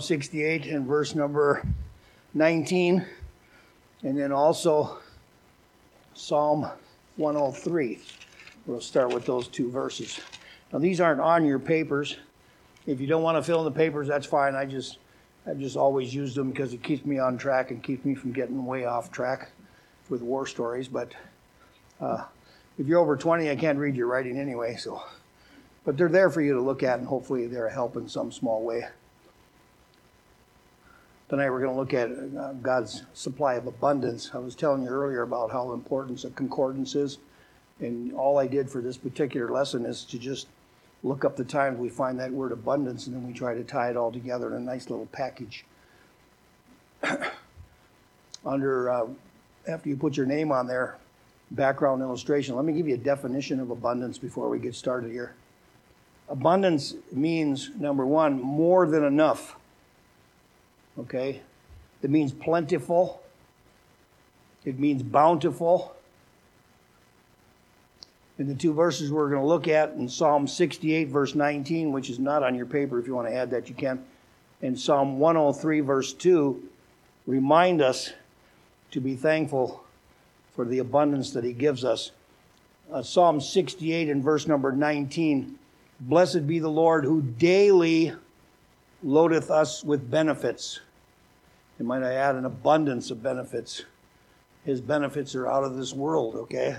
68 and verse number 19, and then also Psalm 103. We'll start with those two verses. Now, these aren't on your papers. If you don't want to fill in the papers, that's fine. I just, I've just always used them because it keeps me on track and keeps me from getting way off track with war stories. But uh, if you're over 20, I can't read your writing anyway. So, but they're there for you to look at, and hopefully they're a help in some small way. Tonight we're going to look at uh, God's supply of abundance. I was telling you earlier about how important a concordance is, and all I did for this particular lesson is to just look up the times we find that word abundance, and then we try to tie it all together in a nice little package. Under uh, after you put your name on there, background illustration. Let me give you a definition of abundance before we get started here. Abundance means number one, more than enough okay? It means plentiful, it means bountiful. In the two verses we're going to look at in Psalm 68, verse 19, which is not on your paper, if you want to add that, you can. In Psalm 103, verse 2, remind us to be thankful for the abundance that He gives us. Uh, Psalm 68 and verse number 19 Blessed be the Lord who daily loadeth us with benefits. And might I add, an abundance of benefits. His benefits are out of this world, okay?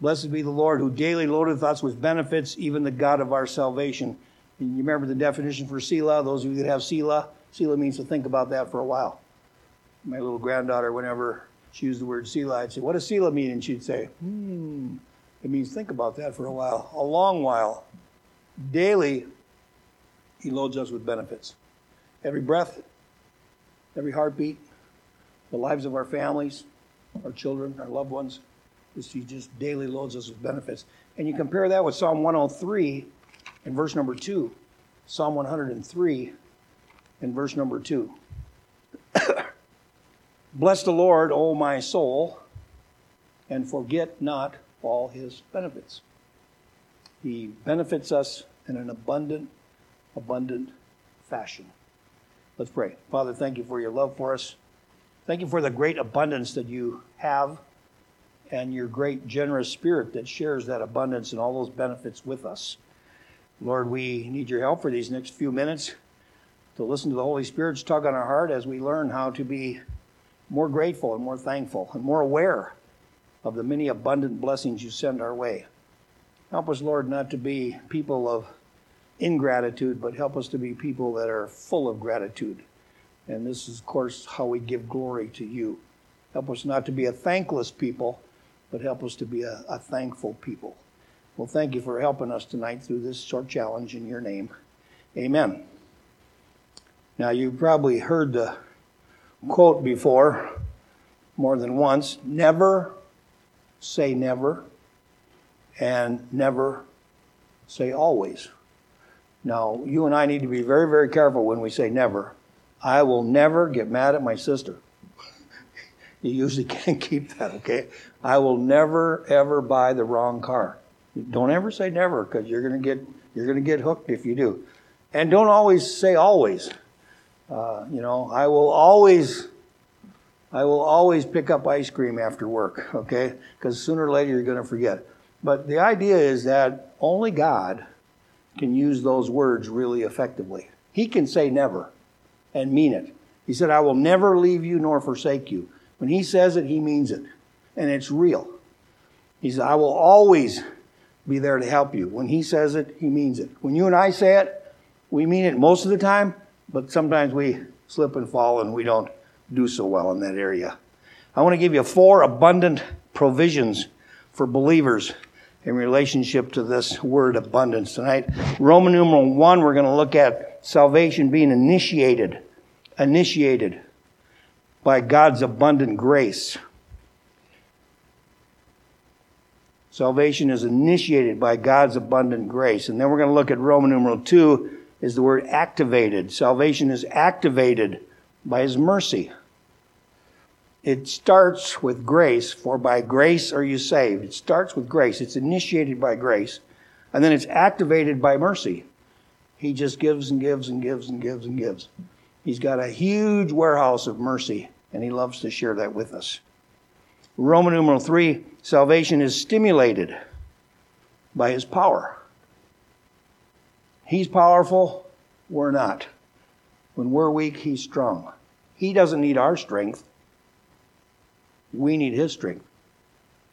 Blessed be the Lord who daily loadeth us with benefits, even the God of our salvation. And you remember the definition for Selah? Those of you that have Selah, Selah means to think about that for a while. My little granddaughter, whenever she used the word Selah, I'd say, What does Selah mean? And she'd say, Hmm, it means think about that for a while, a long while. Daily, He loads us with benefits. Every breath, every heartbeat, the lives of our families, our children, our loved ones. He just daily loads us with benefits. And you compare that with Psalm 103 and verse number 2. Psalm 103 and verse number 2. Bless the Lord, O my soul, and forget not all his benefits. He benefits us in an abundant, abundant fashion. Let's pray. Father, thank you for your love for us. Thank you for the great abundance that you have and your great generous spirit that shares that abundance and all those benefits with us. Lord, we need your help for these next few minutes to listen to the Holy Spirit's tug on our heart as we learn how to be more grateful and more thankful and more aware of the many abundant blessings you send our way. Help us, Lord, not to be people of ingratitude, but help us to be people that are full of gratitude. And this is, of course, how we give glory to you. Help us not to be a thankless people, but help us to be a, a thankful people. Well, thank you for helping us tonight through this short challenge in your name. Amen. Now, you've probably heard the quote before more than once never say never, and never say always. Now, you and I need to be very, very careful when we say never. I will never get mad at my sister. you usually can't keep that, okay? I will never, ever buy the wrong car. Don't ever say never because you're going to get you're going to get hooked if you do. And don't always say always. Uh, you know, I will always I will always pick up ice cream after work, okay? Because sooner or later you're going to forget. But the idea is that only God can use those words really effectively. He can say never and mean it. He said, I will never leave you nor forsake you. When he says it, he means it. And it's real. He said, I will always be there to help you. When he says it, he means it. When you and I say it, we mean it most of the time, but sometimes we slip and fall and we don't do so well in that area. I want to give you four abundant provisions for believers in relationship to this word abundance. Tonight, Roman numeral one, we're going to look at salvation being initiated, initiated by God's abundant grace. Salvation is initiated by God's abundant grace. And then we're going to look at Roman numeral two is the word activated. Salvation is activated by his mercy. It starts with grace, for by grace are you saved. It starts with grace. It's initiated by grace. And then it's activated by mercy. He just gives and gives and gives and gives and gives. He's got a huge warehouse of mercy, and He loves to share that with us. Roman numeral 3 salvation is stimulated by His power. He's powerful, we're not. When we're weak, He's strong. He doesn't need our strength, we need His strength.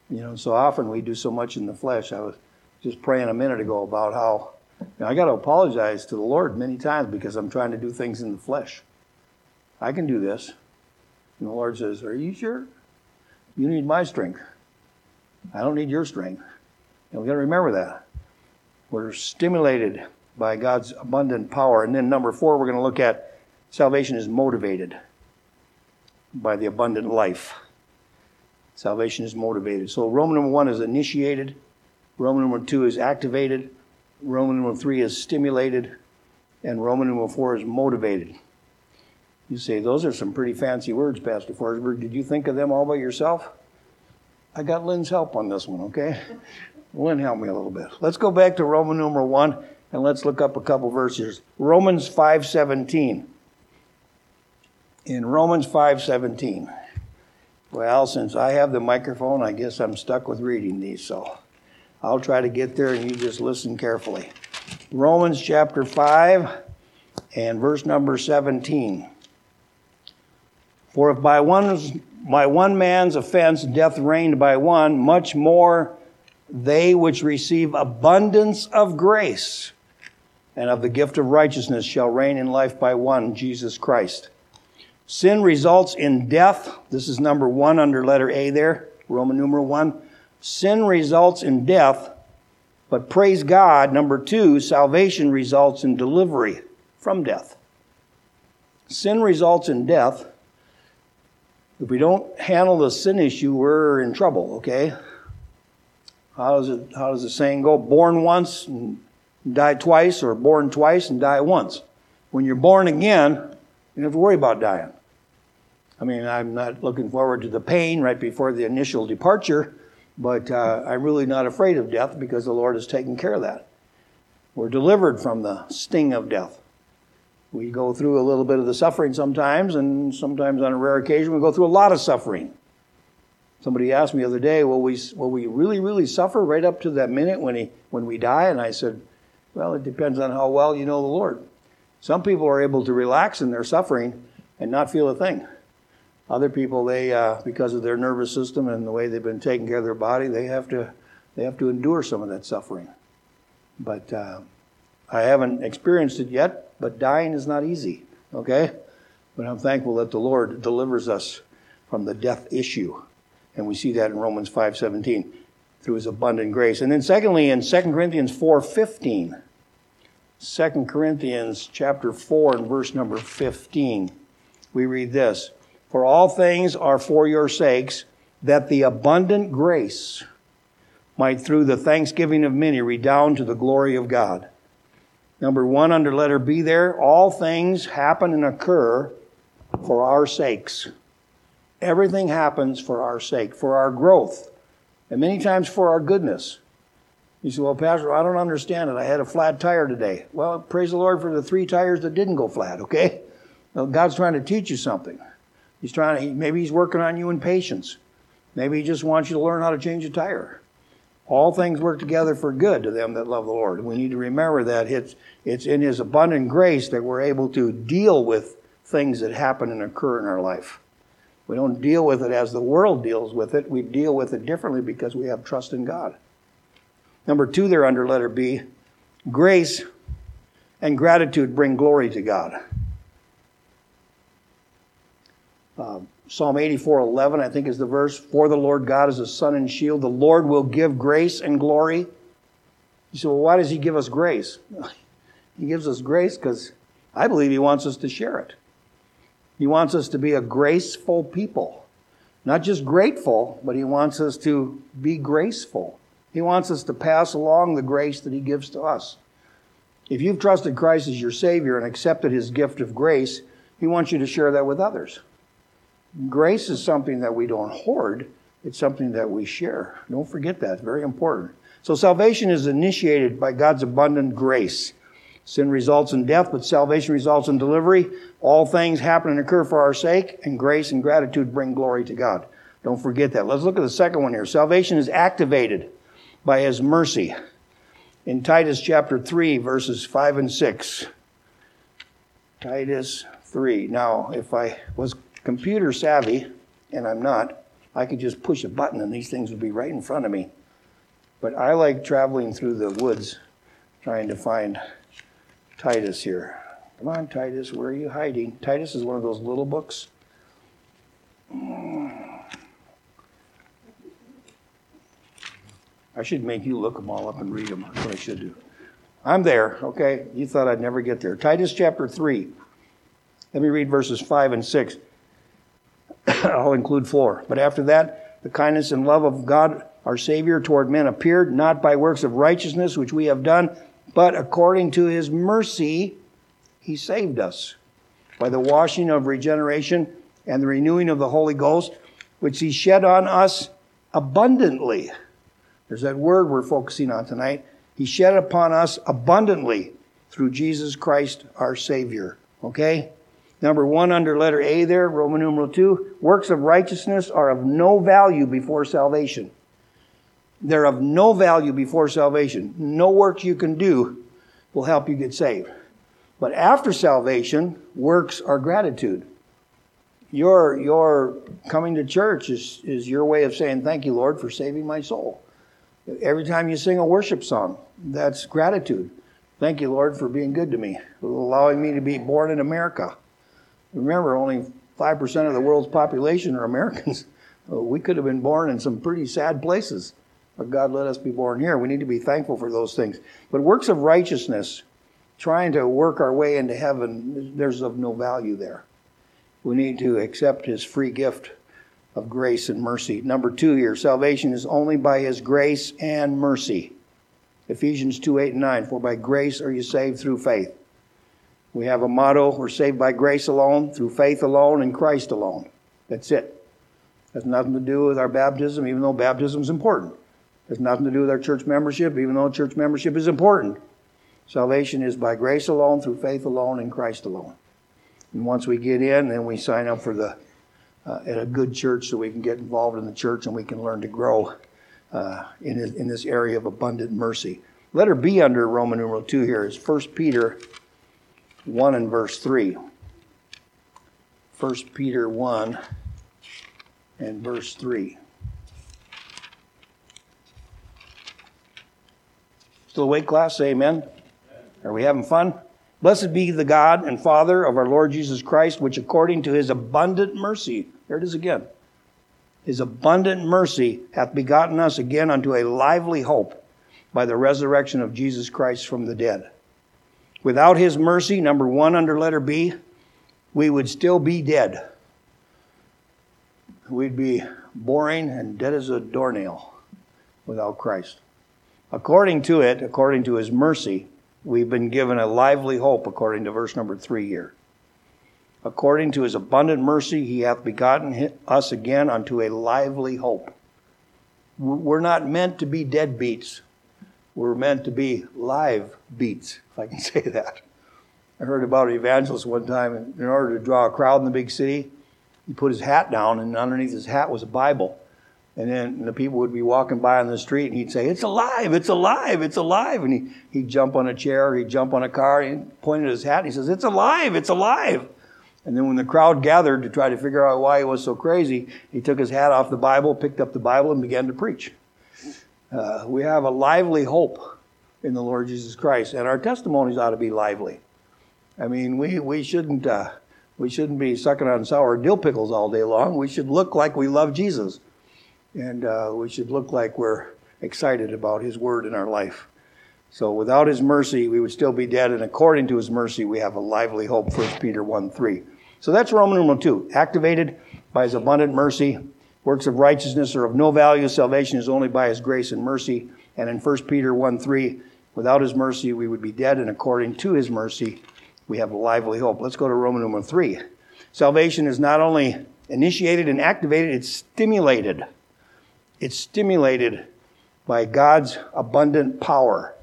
You know, so often we do so much in the flesh. I was just praying a minute ago about how you know, I got to apologize to the Lord many times because I'm trying to do things in the flesh. I can do this. And the Lord says, Are you sure? You need my strength. I don't need your strength. And we've got to remember that. We're stimulated by God's abundant power. And then number four, we're going to look at salvation is motivated by the abundant life. Salvation is motivated. So Roman number one is initiated. Roman number two is activated. Roman number three is stimulated. And Roman number four is motivated. You say, those are some pretty fancy words, Pastor Forsberg. Did you think of them all by yourself? I got Lynn's help on this one, okay? Lynn, help me a little bit. Let's go back to Roman number one and let's look up a couple verses. Romans 5:17. In Romans 5:17. Well, since I have the microphone, I guess I'm stuck with reading these, so I'll try to get there and you just listen carefully. Romans chapter 5 and verse number 17. For if by one, by one man's offense death reigned by one, much more they which receive abundance of grace and of the gift of righteousness shall reign in life by one, Jesus Christ. Sin results in death. This is number one under letter A there, Roman numeral one. Sin results in death, but praise God, number two, salvation results in delivery from death. Sin results in death. If we don't handle the sin issue, we're in trouble, okay? How does it how does the saying go? Born once and die twice, or born twice and die once. When you're born again, you don't have to worry about dying. I mean, I'm not looking forward to the pain right before the initial departure, but uh, I'm really not afraid of death because the Lord has taken care of that. We're delivered from the sting of death. We go through a little bit of the suffering sometimes, and sometimes on a rare occasion, we go through a lot of suffering. Somebody asked me the other day, will we, will we really, really suffer right up to that minute when, he, when we die? And I said, well, it depends on how well you know the Lord. Some people are able to relax in their suffering and not feel a thing. Other people, they uh, because of their nervous system and the way they've been taking care of their body, they have to they have to endure some of that suffering. But uh, I haven't experienced it yet. But dying is not easy. Okay, but I'm thankful that the Lord delivers us from the death issue, and we see that in Romans five seventeen through His abundant grace. And then secondly, in 2 Corinthians four fifteen. 2 Corinthians chapter 4 and verse number 15. We read this. For all things are for your sakes, that the abundant grace might through the thanksgiving of many redound to the glory of God. Number one under letter B there, all things happen and occur for our sakes. Everything happens for our sake, for our growth, and many times for our goodness. You say, well, Pastor, I don't understand it. I had a flat tire today. Well, praise the Lord for the three tires that didn't go flat, okay? Well, God's trying to teach you something. He's trying to, maybe he's working on you in patience. Maybe he just wants you to learn how to change a tire. All things work together for good to them that love the Lord. We need to remember that it's, it's in his abundant grace that we're able to deal with things that happen and occur in our life. We don't deal with it as the world deals with it. We deal with it differently because we have trust in God. Number two, there under letter B, grace and gratitude bring glory to God. Uh, Psalm 84 11, I think, is the verse For the Lord God is a sun and shield. The Lord will give grace and glory. You say, Well, why does He give us grace? He gives us grace because I believe He wants us to share it. He wants us to be a graceful people. Not just grateful, but He wants us to be graceful. He wants us to pass along the grace that He gives to us. If you've trusted Christ as your Savior and accepted His gift of grace, He wants you to share that with others. Grace is something that we don't hoard, it's something that we share. Don't forget that, it's very important. So salvation is initiated by God's abundant grace. Sin results in death, but salvation results in delivery. All things happen and occur for our sake, and grace and gratitude bring glory to God. Don't forget that. Let's look at the second one here. Salvation is activated by His mercy. In Titus chapter 3, verses 5 and 6. Titus 3. Now, if I was computer savvy, and I'm not, I could just push a button and these things would be right in front of me. But I like traveling through the woods trying to find Titus here. Come on, Titus, where are you hiding? Titus is one of those little books. I should make you look them all up and read them. That's what I should do. I'm there, okay? You thought I'd never get there. Titus chapter 3. Let me read verses 5 and 6. I'll include 4. But after that, the kindness and love of God our Savior toward men appeared, not by works of righteousness which we have done, but according to his mercy, he saved us by the washing of regeneration and the renewing of the Holy Ghost, which he shed on us abundantly. There's that word we're focusing on tonight. He shed upon us abundantly through Jesus Christ our Savior. Okay? Number one under letter A there, Roman numeral two, works of righteousness are of no value before salvation. They're of no value before salvation. No work you can do will help you get saved. But after salvation, works are gratitude. Your, your coming to church is, is your way of saying, Thank you, Lord, for saving my soul. Every time you sing a worship song, that's gratitude. Thank you, Lord, for being good to me, allowing me to be born in America. Remember, only 5% of the world's population are Americans. Uh, we could have been born in some pretty sad places. But God let us be born here. We need to be thankful for those things. But works of righteousness, trying to work our way into heaven, there's of no value there. We need to accept His free gift of grace and mercy. Number two here, salvation is only by His grace and mercy. Ephesians 2 8 and 9. For by grace are you saved through faith. We have a motto we're saved by grace alone, through faith alone, in Christ alone. That's it. Has nothing to do with our baptism, even though baptism is important. Has nothing to do with our church membership, even though church membership is important. Salvation is by grace alone, through faith alone, in Christ alone. And once we get in, then we sign up for the uh, at a good church so we can get involved in the church and we can learn to grow uh, in, in this area of abundant mercy. Letter B under Roman numeral 2 here is 1 Peter 1 and verse 3. 1 Peter 1 and verse 3. Still awake, class? Amen. Are we having fun? Blessed be the God and Father of our Lord Jesus Christ, which according to his abundant mercy, there it is again, his abundant mercy hath begotten us again unto a lively hope by the resurrection of Jesus Christ from the dead. Without his mercy, number one under letter B, we would still be dead. We'd be boring and dead as a doornail without Christ. According to it, according to his mercy, we've been given a lively hope, according to verse number three here. According to his abundant mercy, he hath begotten us again unto a lively hope. We're not meant to be deadbeats. We're meant to be live beats, if I can say that. I heard about an evangelist one time, in order to draw a crowd in the big city, he put his hat down, and underneath his hat was a Bible. And then the people would be walking by on the street and he'd say, It's alive, it's alive, it's alive. And he, he'd jump on a chair, he'd jump on a car, and he pointed at his hat and he says, It's alive, it's alive. And then when the crowd gathered to try to figure out why he was so crazy, he took his hat off the Bible, picked up the Bible, and began to preach. Uh, we have a lively hope in the Lord Jesus Christ, and our testimonies ought to be lively. I mean, we, we shouldn't uh, we shouldn't be sucking on sour dill pickles all day long. We should look like we love Jesus and uh, we should look like we're excited about His word in our life. So without His mercy, we would still be dead, and according to His mercy, we have a lively hope. 1 Peter 1 3. So that's Roman numeral 2. Activated by His abundant mercy. Works of righteousness are of no value. Salvation is only by His grace and mercy. And in 1 Peter 1 3, without His mercy, we would be dead, and according to His mercy, we have a lively hope. Let's go to Roman numeral 3. Salvation is not only initiated and activated, it's stimulated. It's stimulated by God's abundant power.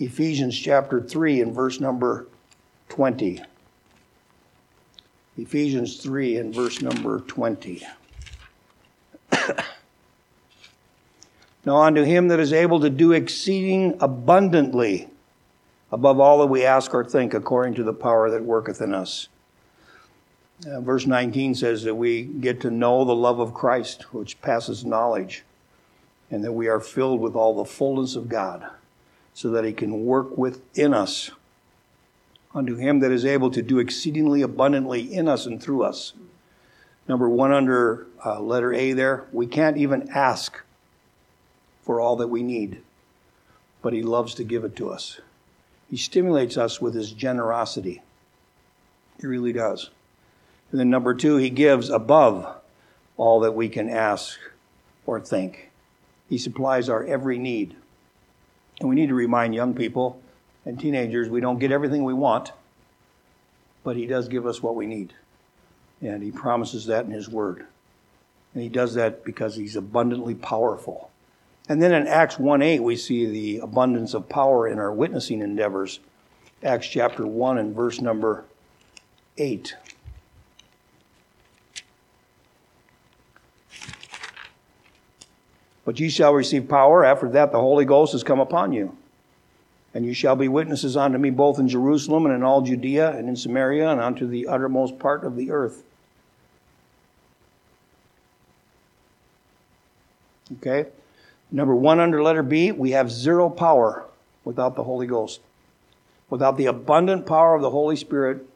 Ephesians chapter 3 and verse number 20. Ephesians 3 and verse number 20. Now, unto him that is able to do exceeding abundantly above all that we ask or think, according to the power that worketh in us. Uh, verse 19 says that we get to know the love of Christ, which passes knowledge, and that we are filled with all the fullness of God, so that He can work within us unto Him that is able to do exceedingly abundantly in us and through us. Number one under uh, letter A there, we can't even ask for all that we need, but He loves to give it to us. He stimulates us with His generosity. He really does. And then number two, He gives above all that we can ask or think. He supplies our every need. And we need to remind young people and teenagers we don't get everything we want, but He does give us what we need. And He promises that in His Word. And He does that because He's abundantly powerful. And then in Acts 1 8, we see the abundance of power in our witnessing endeavors. Acts chapter 1 and verse number 8. But ye shall receive power. After that, the Holy Ghost has come upon you. And you shall be witnesses unto me both in Jerusalem and in all Judea and in Samaria and unto the uttermost part of the earth. Okay? Number one under letter B, we have zero power without the Holy Ghost. Without the abundant power of the Holy Spirit,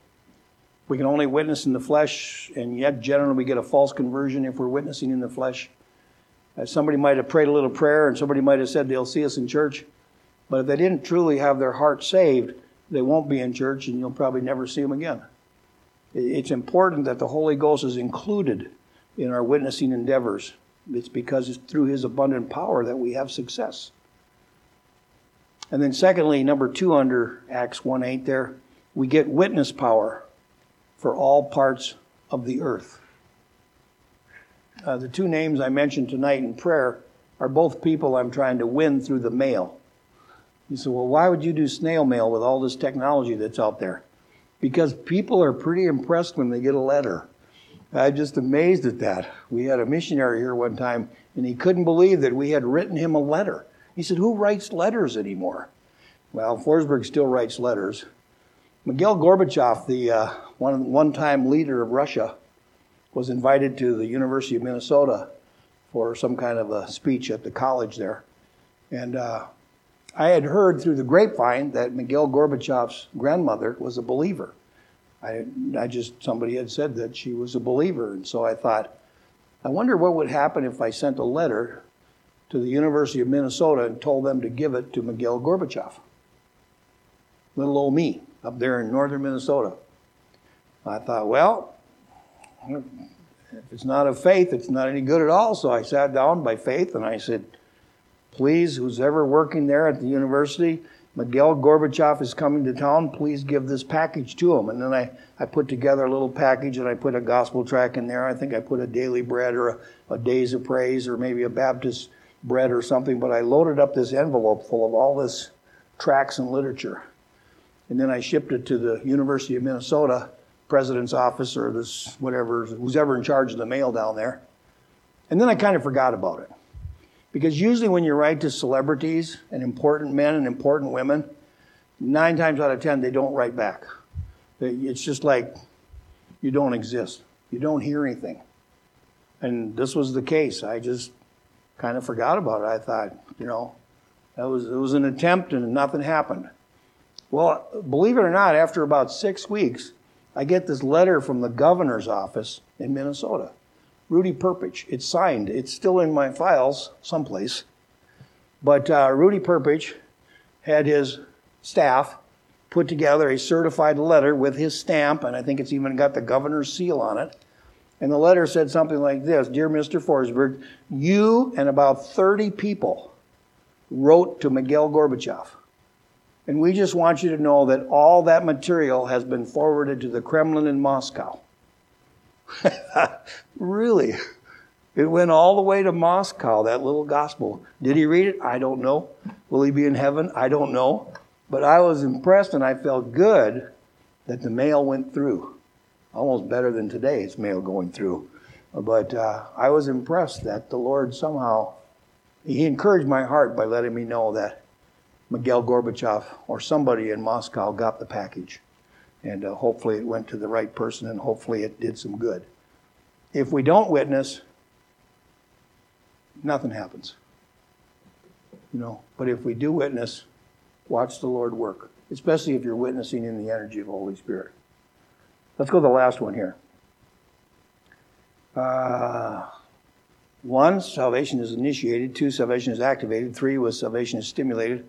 we can only witness in the flesh, and yet generally we get a false conversion if we're witnessing in the flesh. Uh, somebody might have prayed a little prayer, and somebody might have said they'll see us in church. But if they didn't truly have their heart saved, they won't be in church, and you'll probably never see them again. It's important that the Holy Ghost is included in our witnessing endeavors. It's because it's through His abundant power that we have success. And then, secondly, number two under Acts 1 8, there, we get witness power for all parts of the earth. Uh, the two names I mentioned tonight in prayer are both people I'm trying to win through the mail. You say, well, why would you do snail mail with all this technology that's out there? Because people are pretty impressed when they get a letter. I'm just amazed at that. We had a missionary here one time, and he couldn't believe that we had written him a letter. He said, Who writes letters anymore? Well, Forsberg still writes letters. Mikhail Gorbachev, the uh, one time leader of Russia, was invited to the University of Minnesota for some kind of a speech at the college there. And uh, I had heard through the grapevine that Mikhail Gorbachev's grandmother was a believer. I, I just, somebody had said that she was a believer. And so I thought, I wonder what would happen if I sent a letter to the University of Minnesota and told them to give it to Mikhail Gorbachev. Little old me up there in northern Minnesota. I thought, well, if it's not of faith, it's not any good at all. So I sat down by faith and I said, Please, who's ever working there at the university, Mikhail Gorbachev is coming to town. Please give this package to him. And then I, I put together a little package and I put a gospel track in there. I think I put a daily bread or a, a days of praise or maybe a Baptist bread or something. But I loaded up this envelope full of all this tracts and literature. And then I shipped it to the University of Minnesota president's office or this whatever, who's ever in charge of the mail down there. And then I kind of forgot about it. Because usually when you write to celebrities and important men and important women, nine times out of ten, they don't write back. It's just like you don't exist. You don't hear anything. And this was the case. I just kind of forgot about it. I thought, you know, that was it was an attempt and nothing happened. Well, believe it or not, after about six weeks, I get this letter from the governor's office in Minnesota. Rudy Perpich. It's signed. It's still in my files someplace. But uh, Rudy Perpich had his staff put together a certified letter with his stamp, and I think it's even got the governor's seal on it. And the letter said something like this Dear Mr. Forsberg, you and about 30 people wrote to Mikhail Gorbachev. And we just want you to know that all that material has been forwarded to the Kremlin in Moscow. really? It went all the way to Moscow, that little gospel. Did he read it? I don't know. Will he be in heaven? I don't know. But I was impressed and I felt good that the mail went through. Almost better than today's mail going through. But uh, I was impressed that the Lord somehow, He encouraged my heart by letting me know that Mikhail Gorbachev or somebody in Moscow got the package. And uh, hopefully it went to the right person and hopefully it did some good. If we don't witness, nothing happens. You know, but if we do witness, watch the Lord work, especially if you're witnessing in the energy of the Holy Spirit. Let's go to the last one here. Uh, one, salvation is initiated. Two, salvation is activated. Three, was salvation is stimulated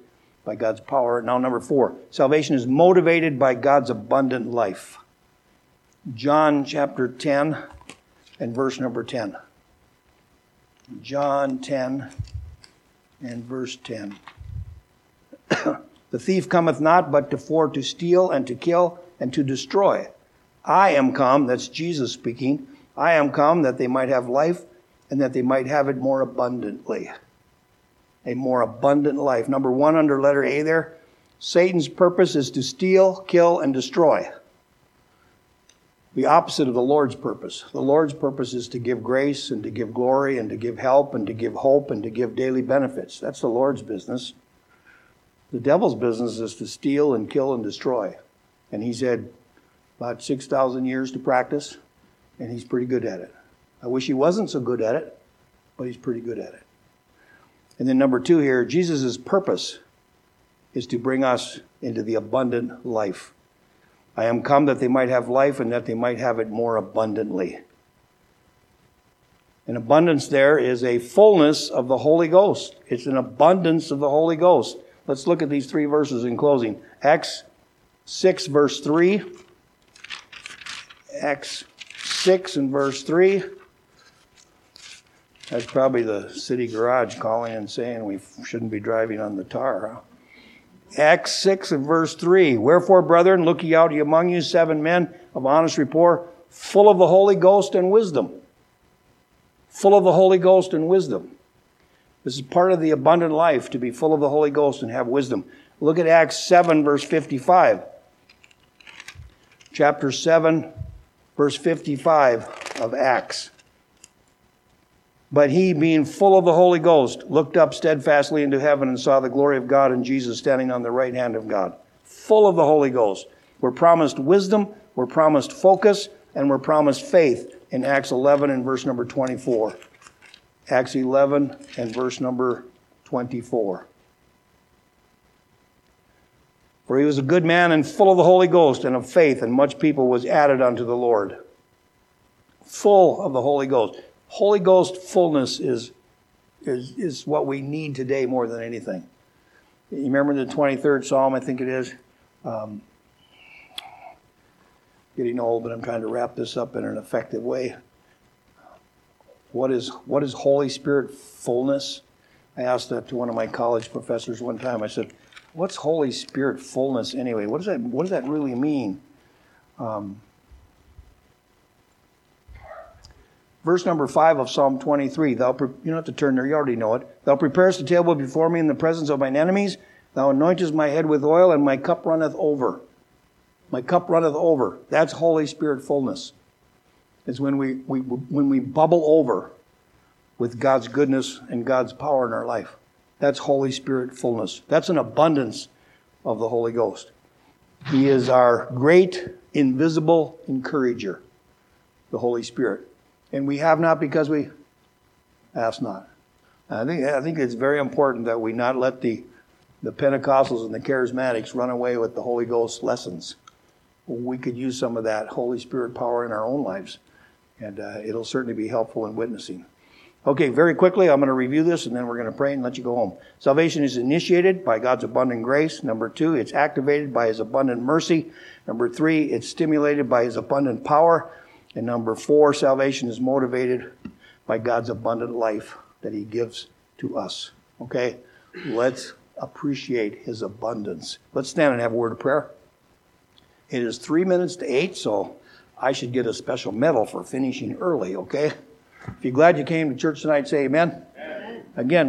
by God's power. Now, number four, salvation is motivated by God's abundant life. John chapter 10 and verse number 10. John 10 and verse 10. the thief cometh not but to for to steal and to kill and to destroy. I am come, that's Jesus speaking, I am come that they might have life and that they might have it more abundantly. A more abundant life. Number one under letter A there, Satan's purpose is to steal, kill, and destroy the opposite of the Lord's purpose. The Lord's purpose is to give grace and to give glory and to give help and to give hope and to give daily benefits. That's the Lord's business. The devil's business is to steal and kill and destroy. And he's had about 6,000 years to practice, and he's pretty good at it. I wish he wasn't so good at it, but he's pretty good at it. And then, number two here, Jesus' purpose is to bring us into the abundant life. I am come that they might have life and that they might have it more abundantly. An abundance there is a fullness of the Holy Ghost. It's an abundance of the Holy Ghost. Let's look at these three verses in closing. Acts 6, verse 3. Acts 6 and verse 3. That's probably the city garage calling and saying we shouldn't be driving on the tar. Huh? Acts 6 and verse 3. Wherefore, brethren, look ye out among you seven men of honest rapport, full of the Holy Ghost and wisdom. Full of the Holy Ghost and wisdom. This is part of the abundant life to be full of the Holy Ghost and have wisdom. Look at Acts 7, verse 55. Chapter 7, verse 55 of Acts. But he, being full of the Holy Ghost, looked up steadfastly into heaven and saw the glory of God and Jesus standing on the right hand of God. Full of the Holy Ghost. We're promised wisdom, we're promised focus, and we're promised faith in Acts 11 and verse number 24. Acts 11 and verse number 24. For he was a good man and full of the Holy Ghost and of faith, and much people was added unto the Lord. Full of the Holy Ghost. Holy Ghost fullness is, is, is what we need today more than anything. You remember the 23rd Psalm, I think it is? Um, getting old, but I'm trying to wrap this up in an effective way. What is, what is Holy Spirit fullness? I asked that to one of my college professors one time. I said, What's Holy Spirit fullness anyway? What does that, what does that really mean? Um, Verse number five of Psalm 23. Thou, pre- you don't have to turn there, you already know it. Thou preparest a table before me in the presence of mine enemies. Thou anointest my head with oil, and my cup runneth over. My cup runneth over. That's Holy Spirit fullness. It's when we, we, when we bubble over with God's goodness and God's power in our life. That's Holy Spirit fullness. That's an abundance of the Holy Ghost. He is our great invisible encourager, the Holy Spirit and we have not because we ask not. I think, I think it's very important that we not let the, the Pentecostals and the Charismatics run away with the Holy Ghost lessons. We could use some of that Holy Spirit power in our own lives, and uh, it'll certainly be helpful in witnessing. Okay, very quickly, I'm going to review this and then we're going to pray and let you go home. Salvation is initiated by God's abundant grace. Number two, it's activated by His abundant mercy. Number three, it's stimulated by His abundant power. And number four, salvation is motivated by God's abundant life that He gives to us. Okay? Let's appreciate His abundance. Let's stand and have a word of prayer. It is three minutes to eight, so I should get a special medal for finishing early, okay? If you're glad you came to church tonight, say amen. amen. Again,